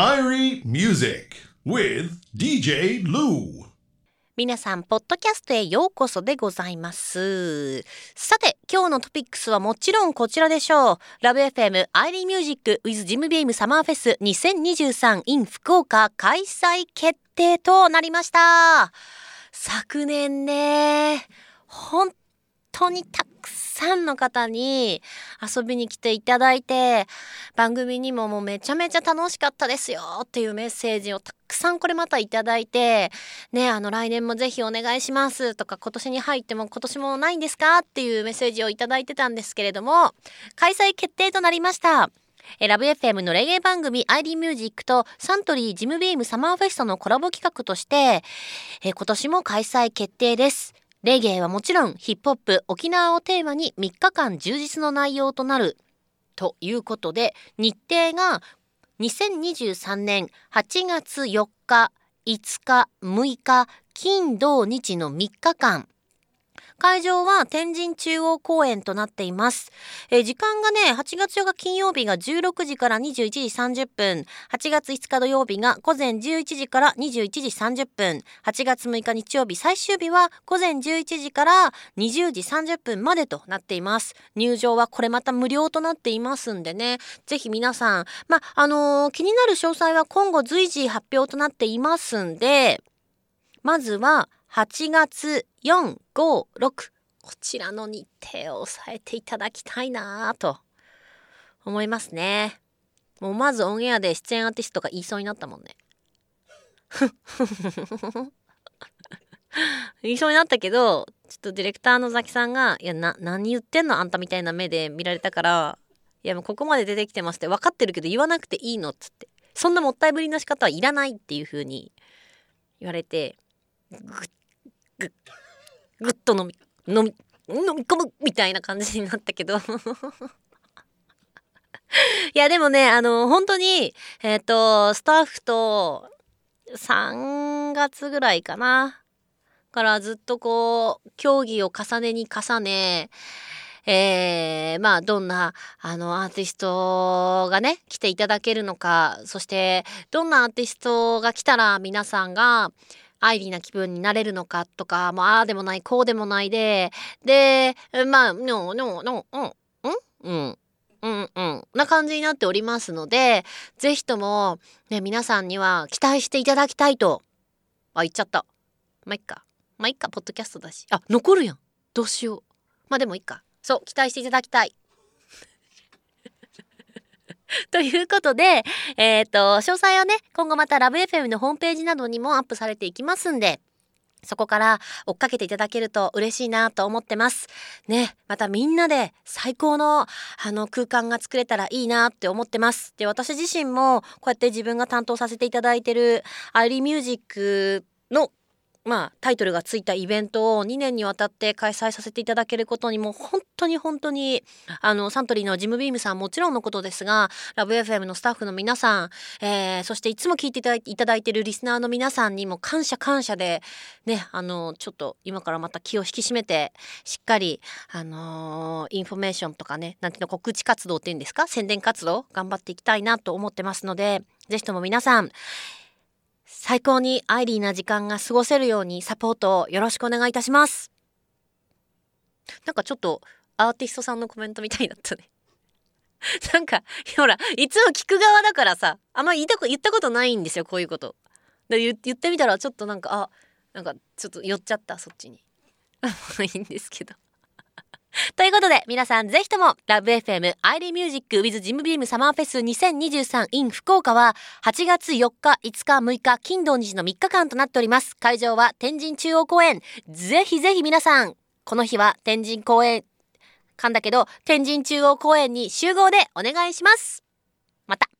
Iri Music with DJ Lu 皆さん、ポッドキャストへようこそでございます。さて、今日のトピックスはもちろんこちらでしょう。ラブ f m アイリーミュージック with ジムビームサマーフェス2023 in 福岡開催決定となりました。昨年ね、本当にたくさんの方に遊びに来ていただいて番組にももうめちゃめちゃ楽しかったですよっていうメッセージをたくさんこれまたいただいてねあの来年もぜひお願いしますとか今年に入っても今年もないんですかっていうメッセージをいただいてたんですけれども開催決定となりました。えラブ FM のレゲエ番組 ID ミュージックとサントリージムビームサマーフェストのコラボ企画としてえ今年も開催決定です。レゲエはもちろんヒップホップ沖縄をテーマに3日間充実の内容となるということで日程が2023年8月4日5日6日金土日の3日間。会場は天神中央公園となっています。えー時間がね、8月4日金曜日が16時から21時30分、8月5日土曜日が午前11時から21時30分、8月6日日曜日最終日は午前11時から20時30分までとなっています。入場はこれまた無料となっていますんでね、ぜひ皆さん、まあ、あのー気になる詳細は今後随時発表となっていますんで、まずは8月4、5、6こちらの日程を押さえていただきたいなぁと思いますね。もうまずオンエアで出演アーティストが言いそうになったもんね。言いそうになったけどちょっとディレクターのザキさんが「いやな何言ってんのあんた」みたいな目で見られたから「いやもうここまで出てきてます」って分かってるけど言わなくていいのっつってそんなもったいぶりの仕方はいらないっていう風に言われてぐっぐっぐっと飲み飲み飲み込むみたいな感じになったけど。いやでもねあの本当にえっ、とスタッフと3月ぐらいかな。からずっとこう競技を重ねに重ねえーまあどんなあのアーティストがね来ていただけるのかそしてどんなアーティストが来たら皆さんがアイリーな気分になれるのかとかもうああでもないこうでもないででまあのののうんうんうんうんな感じになっておりますのでぜひとも、ね、皆さんには期待していただきたいとあ言っちゃった。まあいっか。まあいっかポッドキャストだし。あ残るやん。どうしよう。まあでもいいか。そう期待していただきたい。ということで、えっ、と、詳細はね、今後またラブ f m のホームページなどにもアップされていきますんで、そこから追っかけていただけると嬉しいなと思ってます。ね、またみんなで最高のあの空間が作れたらいいなって思ってます。で、私自身もこうやって自分が担当させていただいてるアイリーミュージックのまあ、タイトルがついたイベントを2年にわたって開催させていただけることにも本当に本当にあのサントリーのジムビームさんもちろんのことですがラブ f m のスタッフの皆さん、えーそしていつも聞いていただいているリスナーの皆さんにも感謝感謝でねあのちょっと今からまた気を引き締めてしっかりあのーインフォメーションとかねなんていうの告知活動っていうんですか宣伝活動頑張っていきたいなと思ってますのでぜひとも皆さん最高にアイリーな時間が過ごせるようにサポートをよろしくお願いいたします。なんかちょっとアーティストさんのコメントみたいだったね。なんかほらいつも聞く側だからさあんま言いた言ったことないんですよこういうこと。で言ってみたらちょっとなんかあなんかちょっと寄っちゃったそっちに。いいんですけど。ということで皆さんぜひともラブ f m アイリーミュージック with ジムビームサマーフェス2023 in 福岡は8月4日5日6日金土日の3日間となっております。会場は天神中央公園。ぜひぜひ皆さんこの日は天神公園間だけど天神中央公園に集合でお願いします。また。